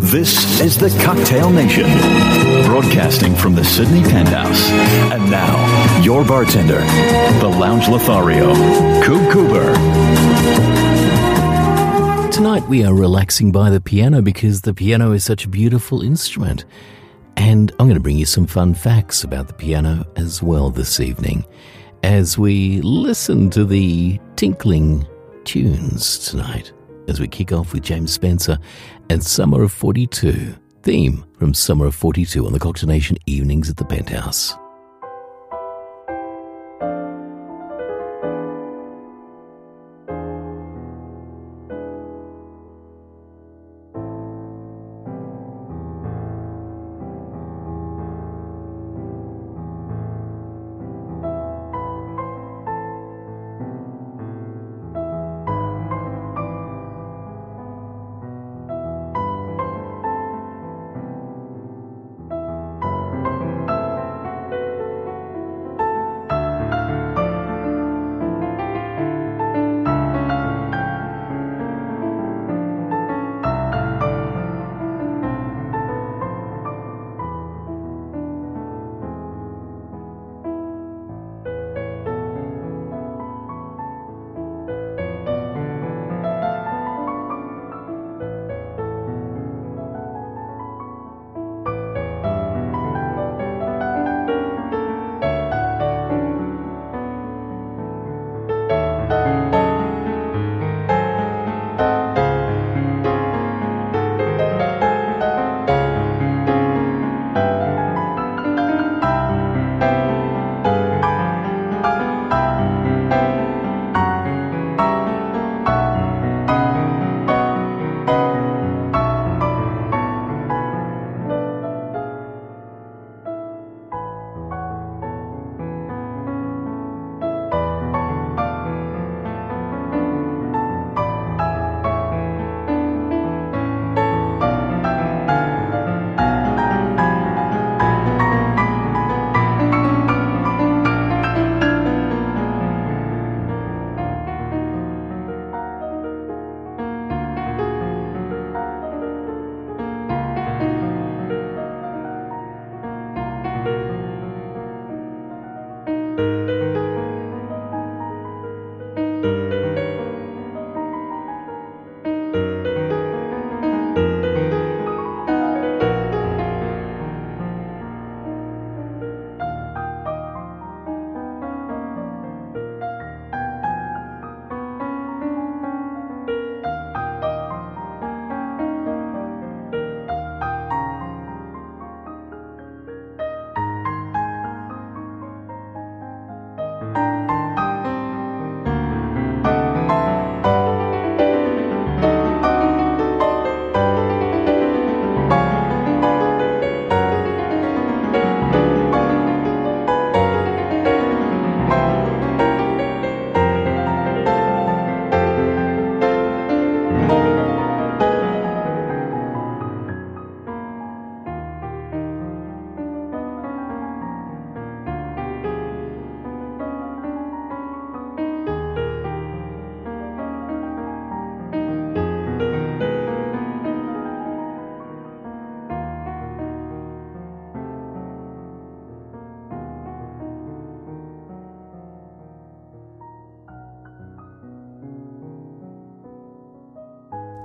This is the Cocktail Nation, broadcasting from the Sydney Penthouse. And now, your bartender, the Lounge Lothario, Coop Cooper. Tonight we are relaxing by the piano because the piano is such a beautiful instrument. And I'm going to bring you some fun facts about the piano as well this evening as we listen to the tinkling tunes tonight as we kick off with James Spencer and Summer of 42, theme from Summer of 42 on the Cocktail Nation evenings at the Penthouse.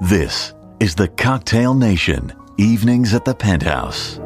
This is the Cocktail Nation, evenings at the Penthouse.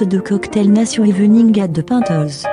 The Cocktail Nation Evening at the Penthouse.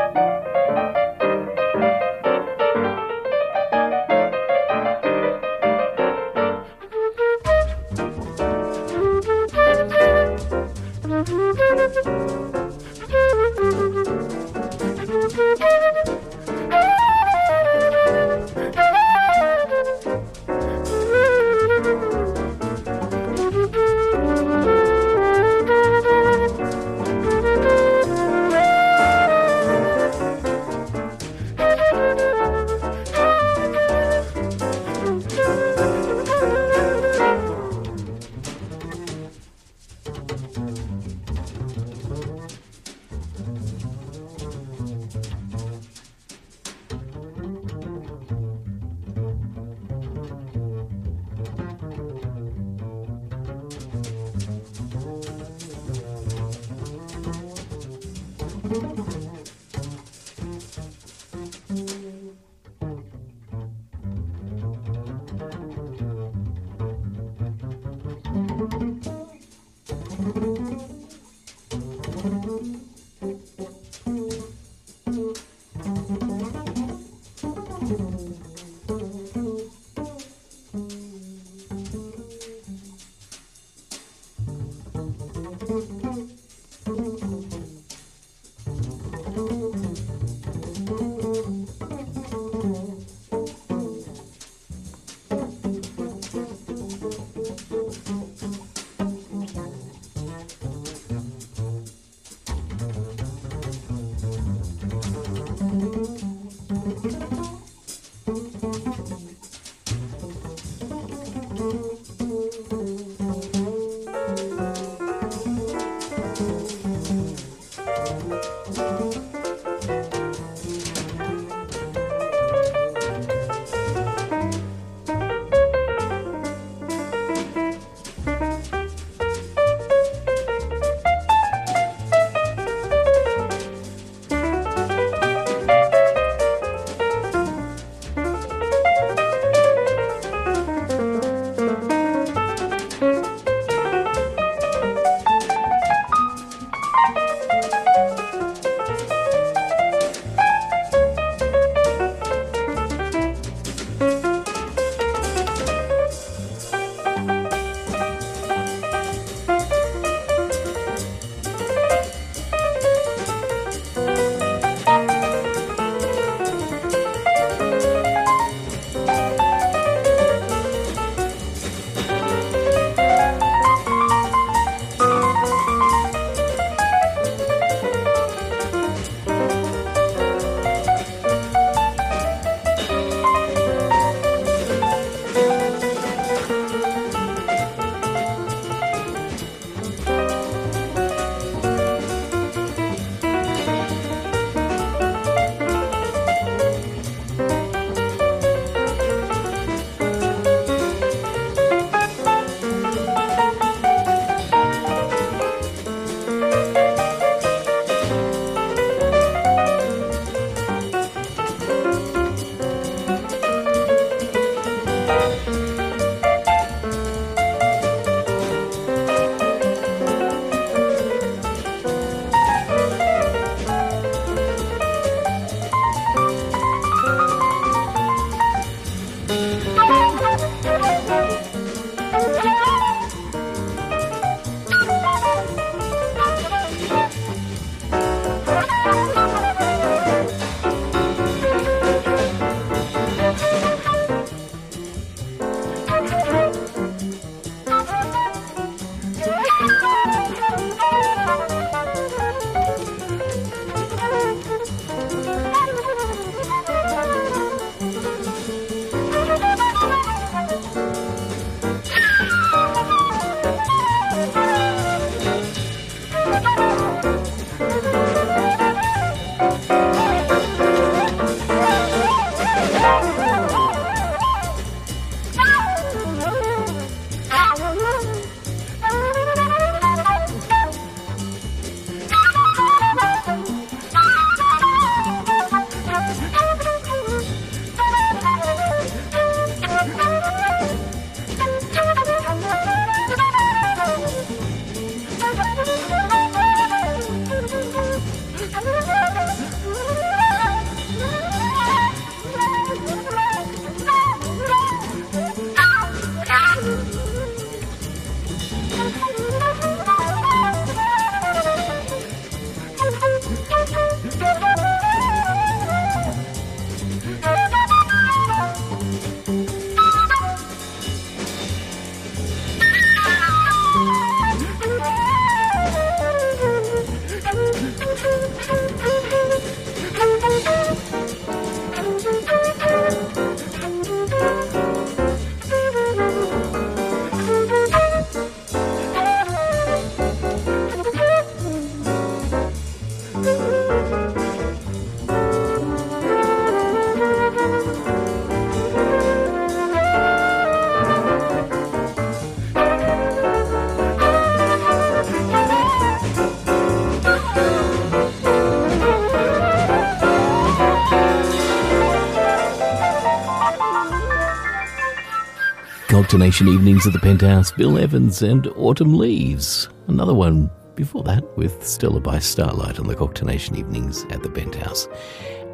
Cocktail Nation Evenings at the Penthouse, Bill Evans and Autumn Leaves. Another one before that with Stella by Starlight on the Cocktail Nation Evenings at the Penthouse.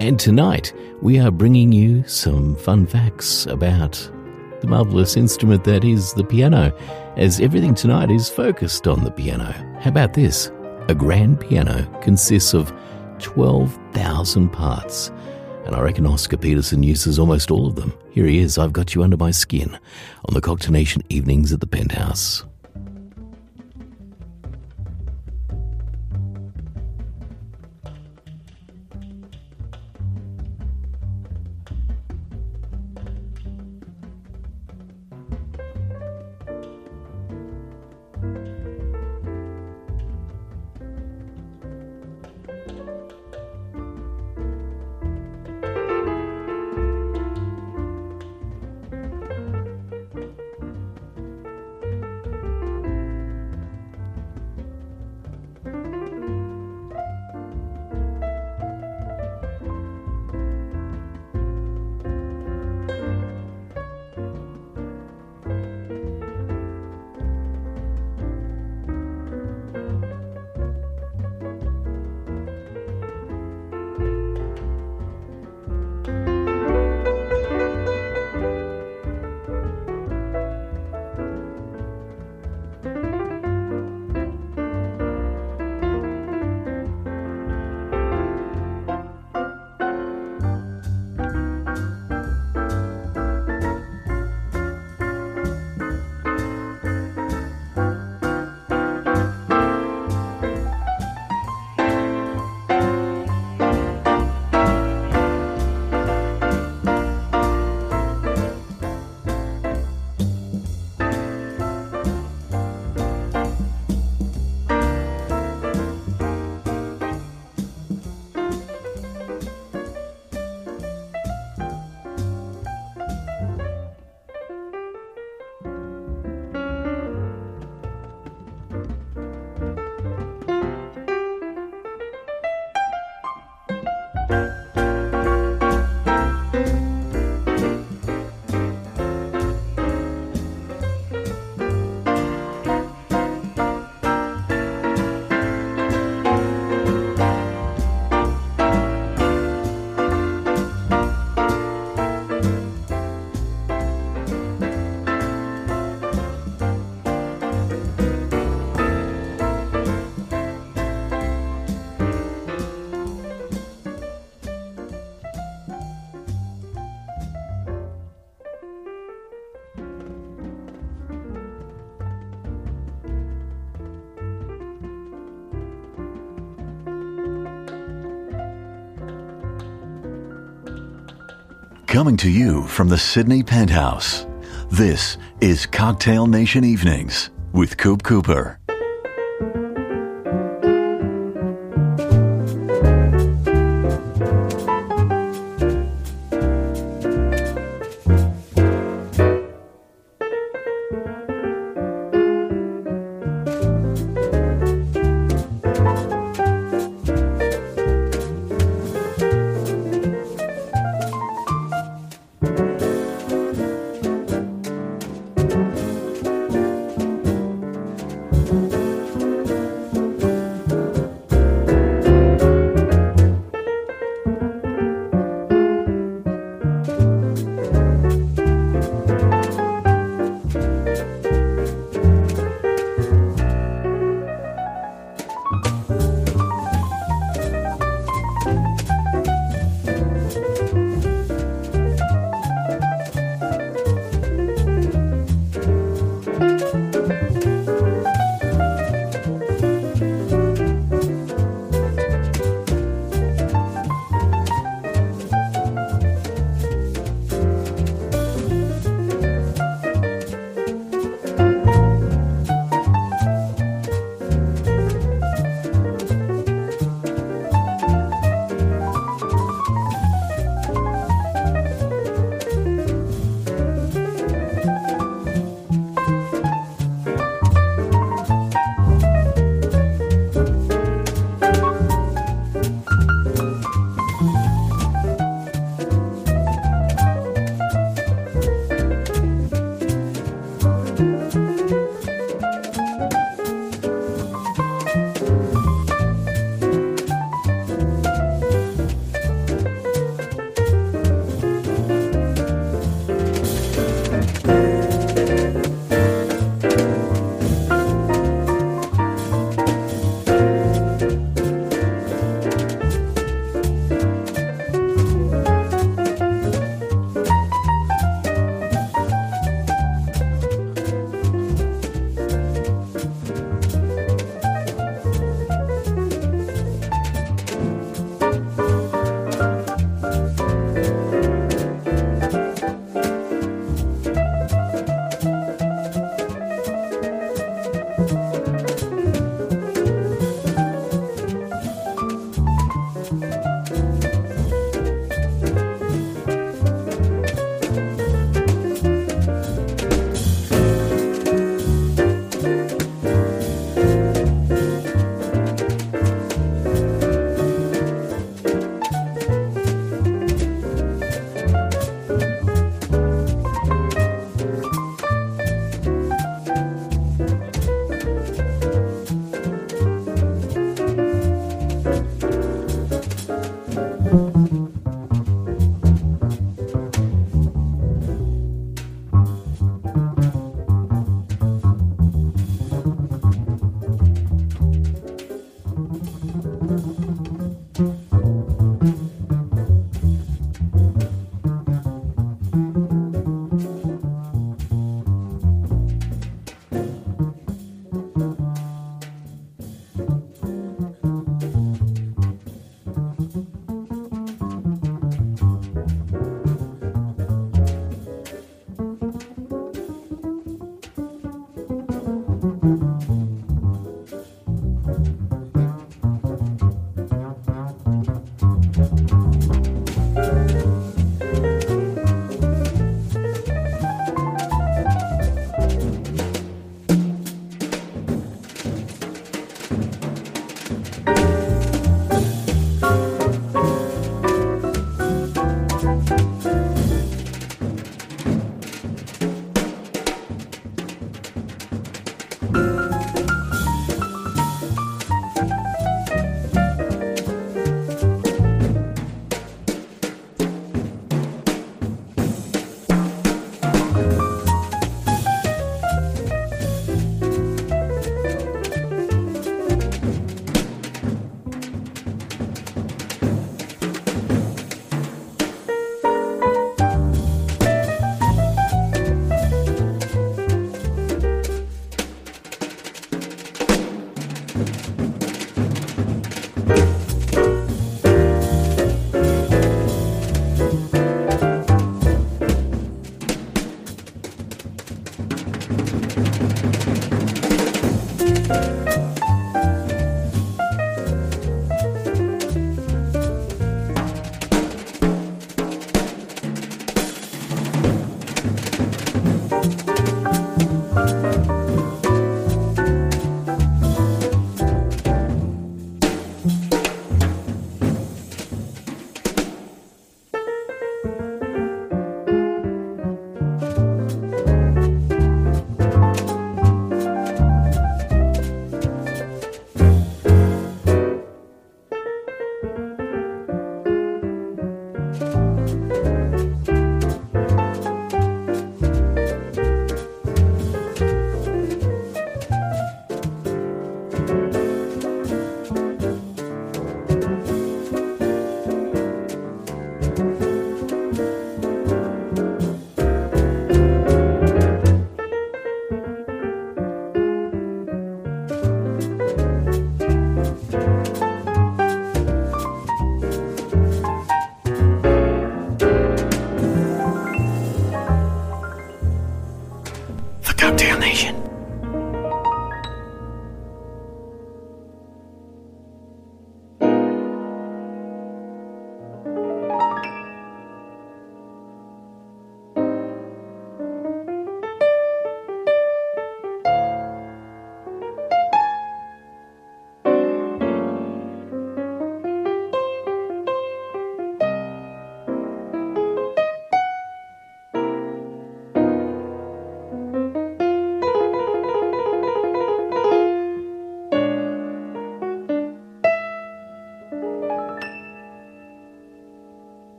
And tonight we are bringing you some fun facts about the marvelous instrument that is the piano, as everything tonight is focused on the piano. How about this? A grand piano consists of 12,000 parts and I reckon Oscar Peterson uses almost all of them. Here he is, I've Got You Under My Skin, on the Cocktail Nation Evenings at the Penthouse. Coming to you from the Sydney Penthouse, this is Cocktail Nation Evenings with Coop Cooper.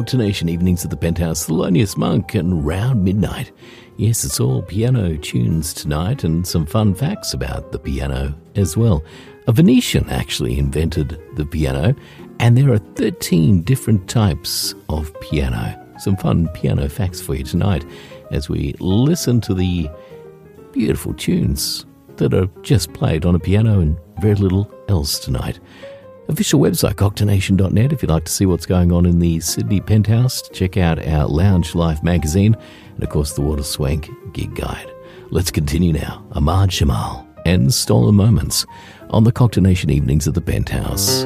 Cocktail Nation Evenings at the Penthouse, Thelonious Monk, and Round Midnight. Yes, it's all piano tunes tonight and some fun facts about the piano as well. A Venetian actually invented the piano, and there are 13 different types of piano. Some fun piano facts for you tonight as we listen to the beautiful tunes that are just played on a piano and very little else tonight. Official website, cocktailnation.net, if you'd like to see what's going on in the Sydney penthouse. Check out our Lounge Life magazine and, of course, the Water Swank gig guide. Let's continue now. Ahmad Jamal and Stolen Moments on the Cocktail Nation evenings at the penthouse.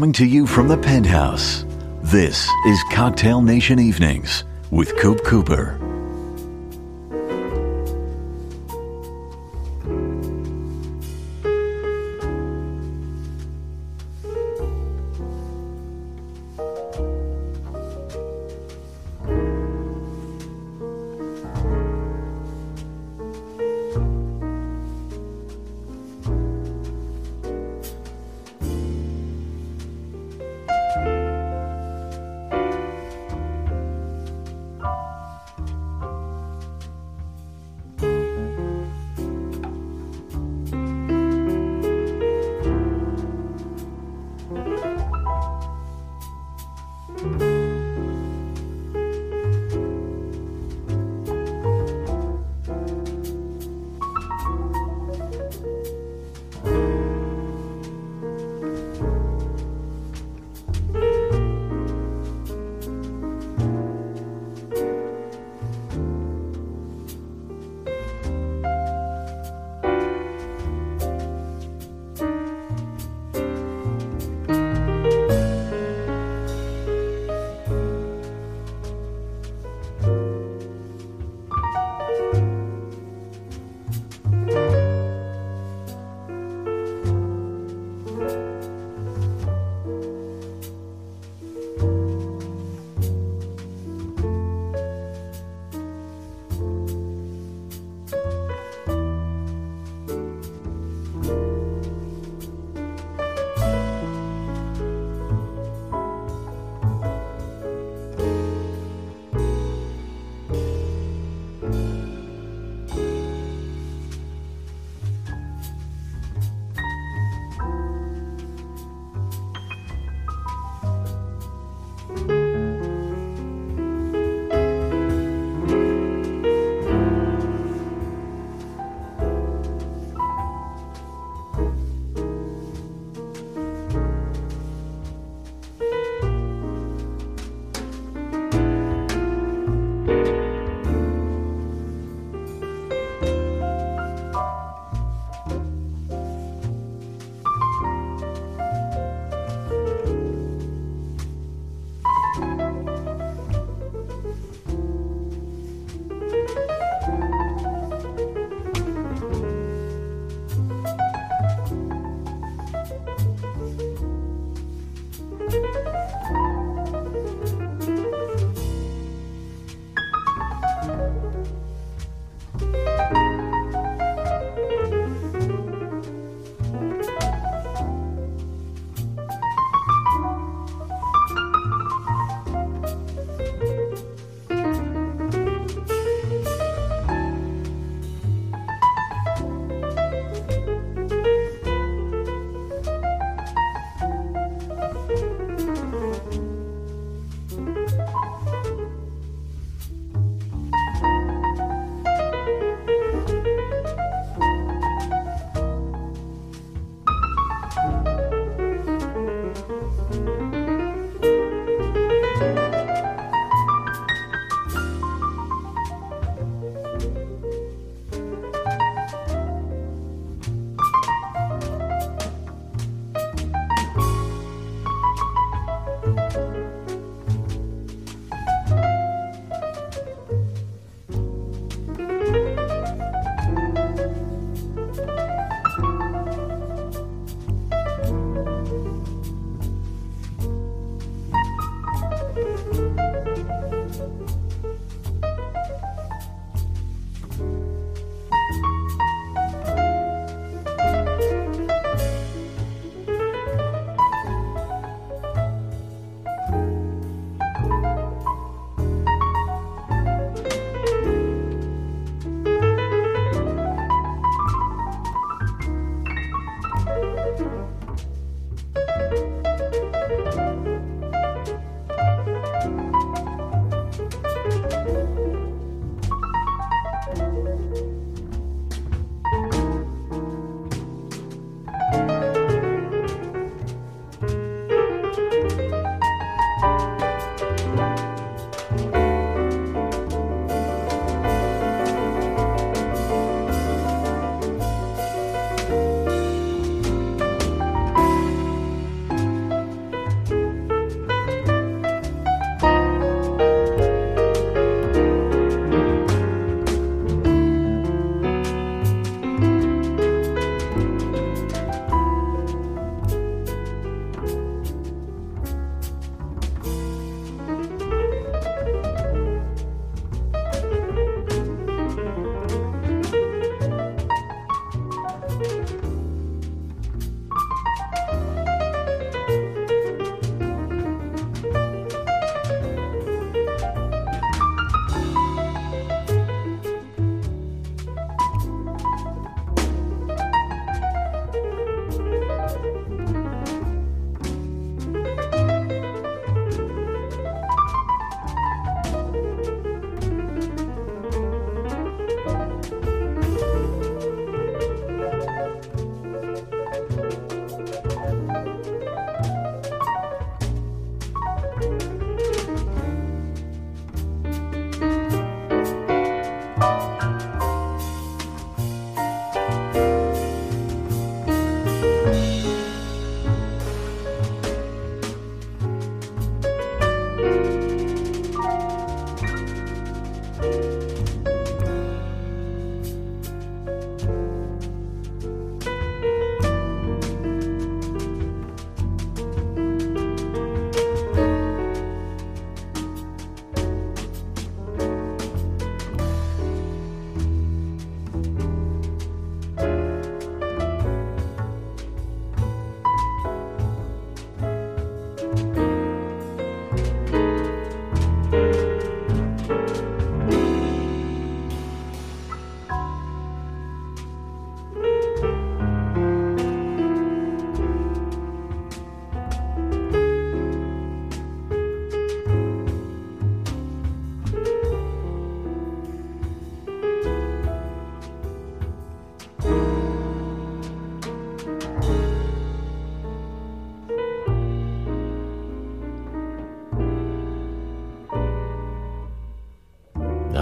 Coming to you from the penthouse, this is Cocktail Nation Evenings with Coop Cooper.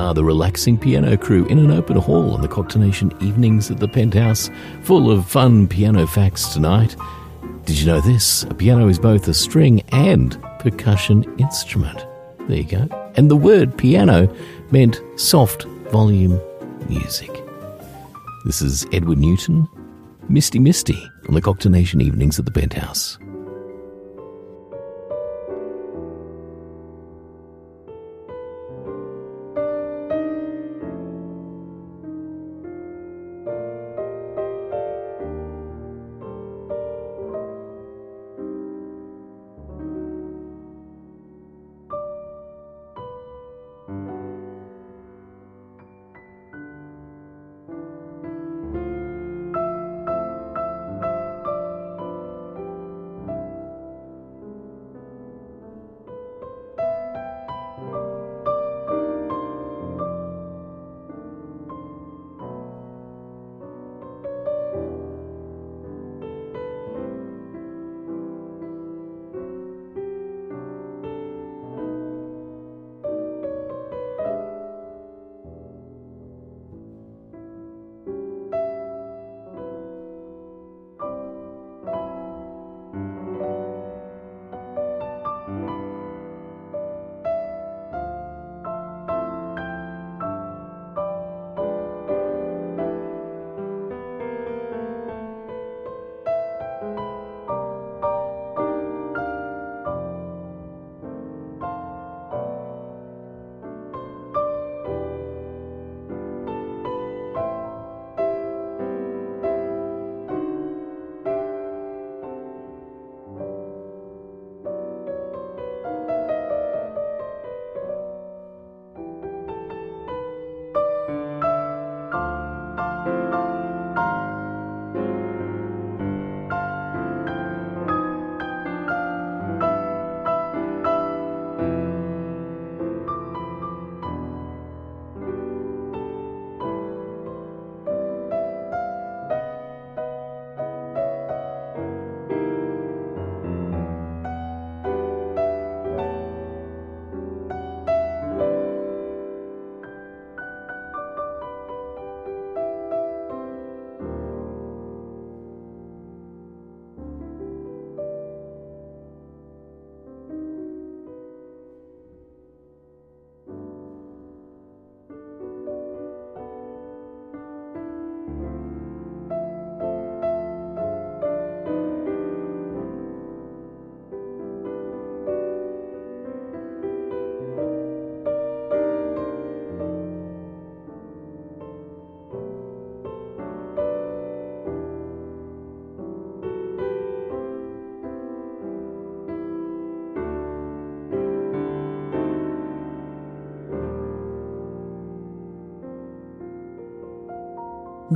Are the relaxing piano crew in an open hall on the Cocktail evenings at the Penthouse, full of fun piano facts tonight. Did you know this? A piano is both a string and percussion instrument. There you go. And the word piano meant soft volume music. This is Edward Newton, Misty Misty on the Cocktail evenings at the Penthouse.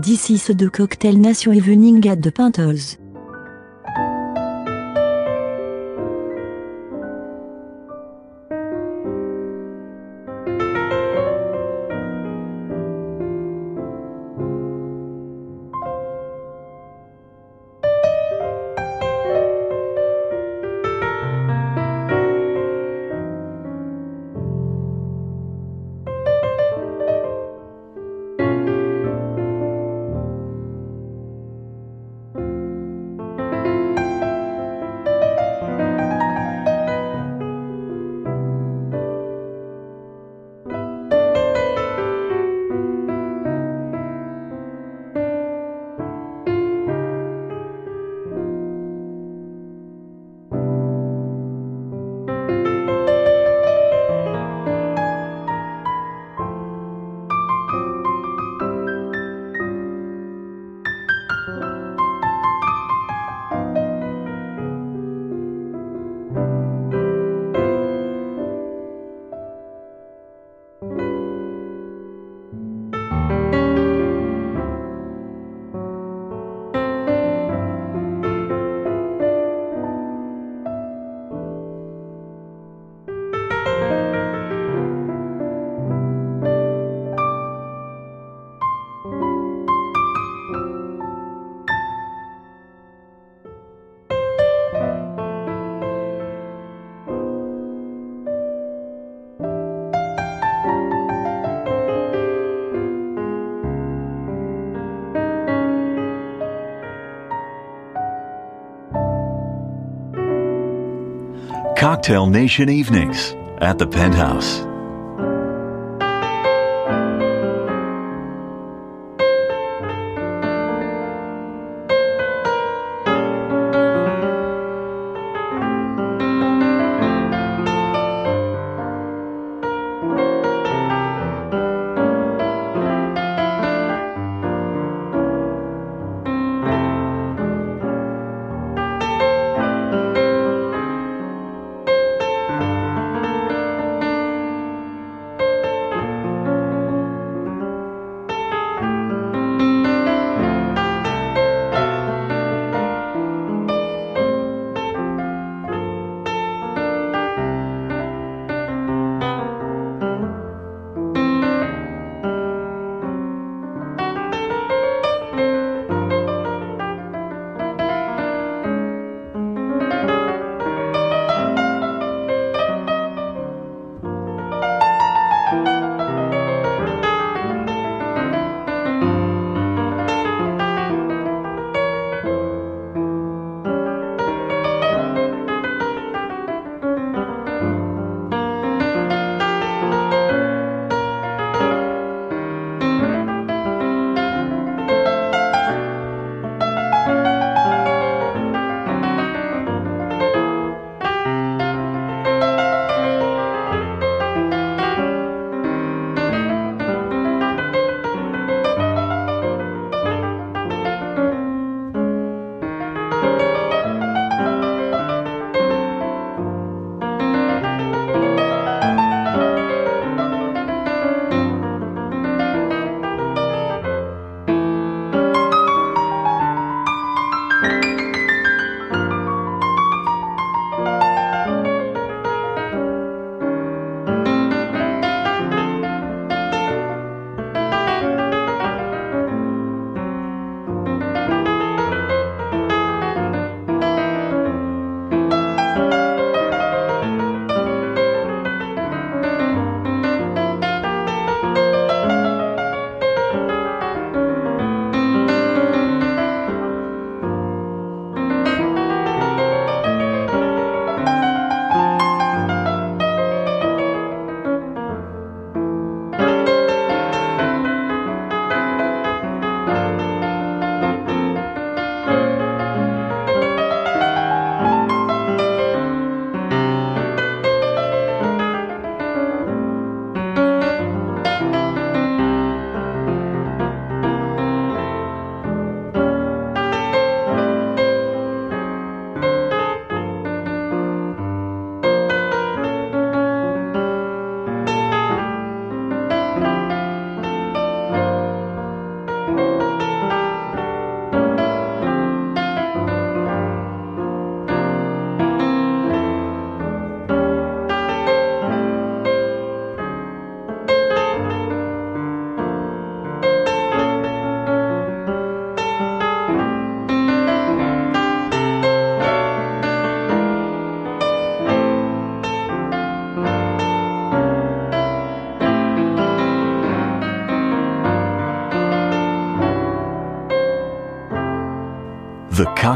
D'ici ce de Cocktail Nation Evening at the Penthouse. Cocktail Nation Evenings at the Penthouse.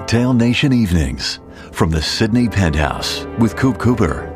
Cocktail Nation Evenings from the Sydney Penthouse with Coop Cooper.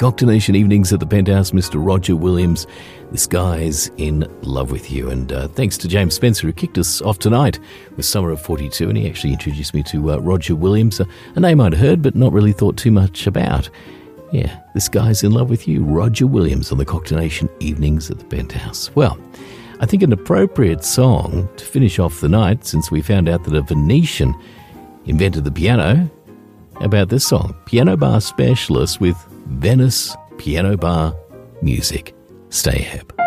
Cocktailnation evenings at the Penthouse, Mr. Roger Williams. This guy's in love with you. And uh, thanks to James Spencer, who kicked us off tonight with Summer of 42. And he actually introduced me to uh, Roger Williams, a, a name I'd heard but not really thought too much about. Yeah, this guy's in love with you. Roger Williams on the Cocktailnation evenings at the Penthouse. Well, I think an appropriate song to finish off the night since we found out that a Venetian invented the piano. About this song, Piano Bar Specialist with Venice Piano Bar Music. Stay hip.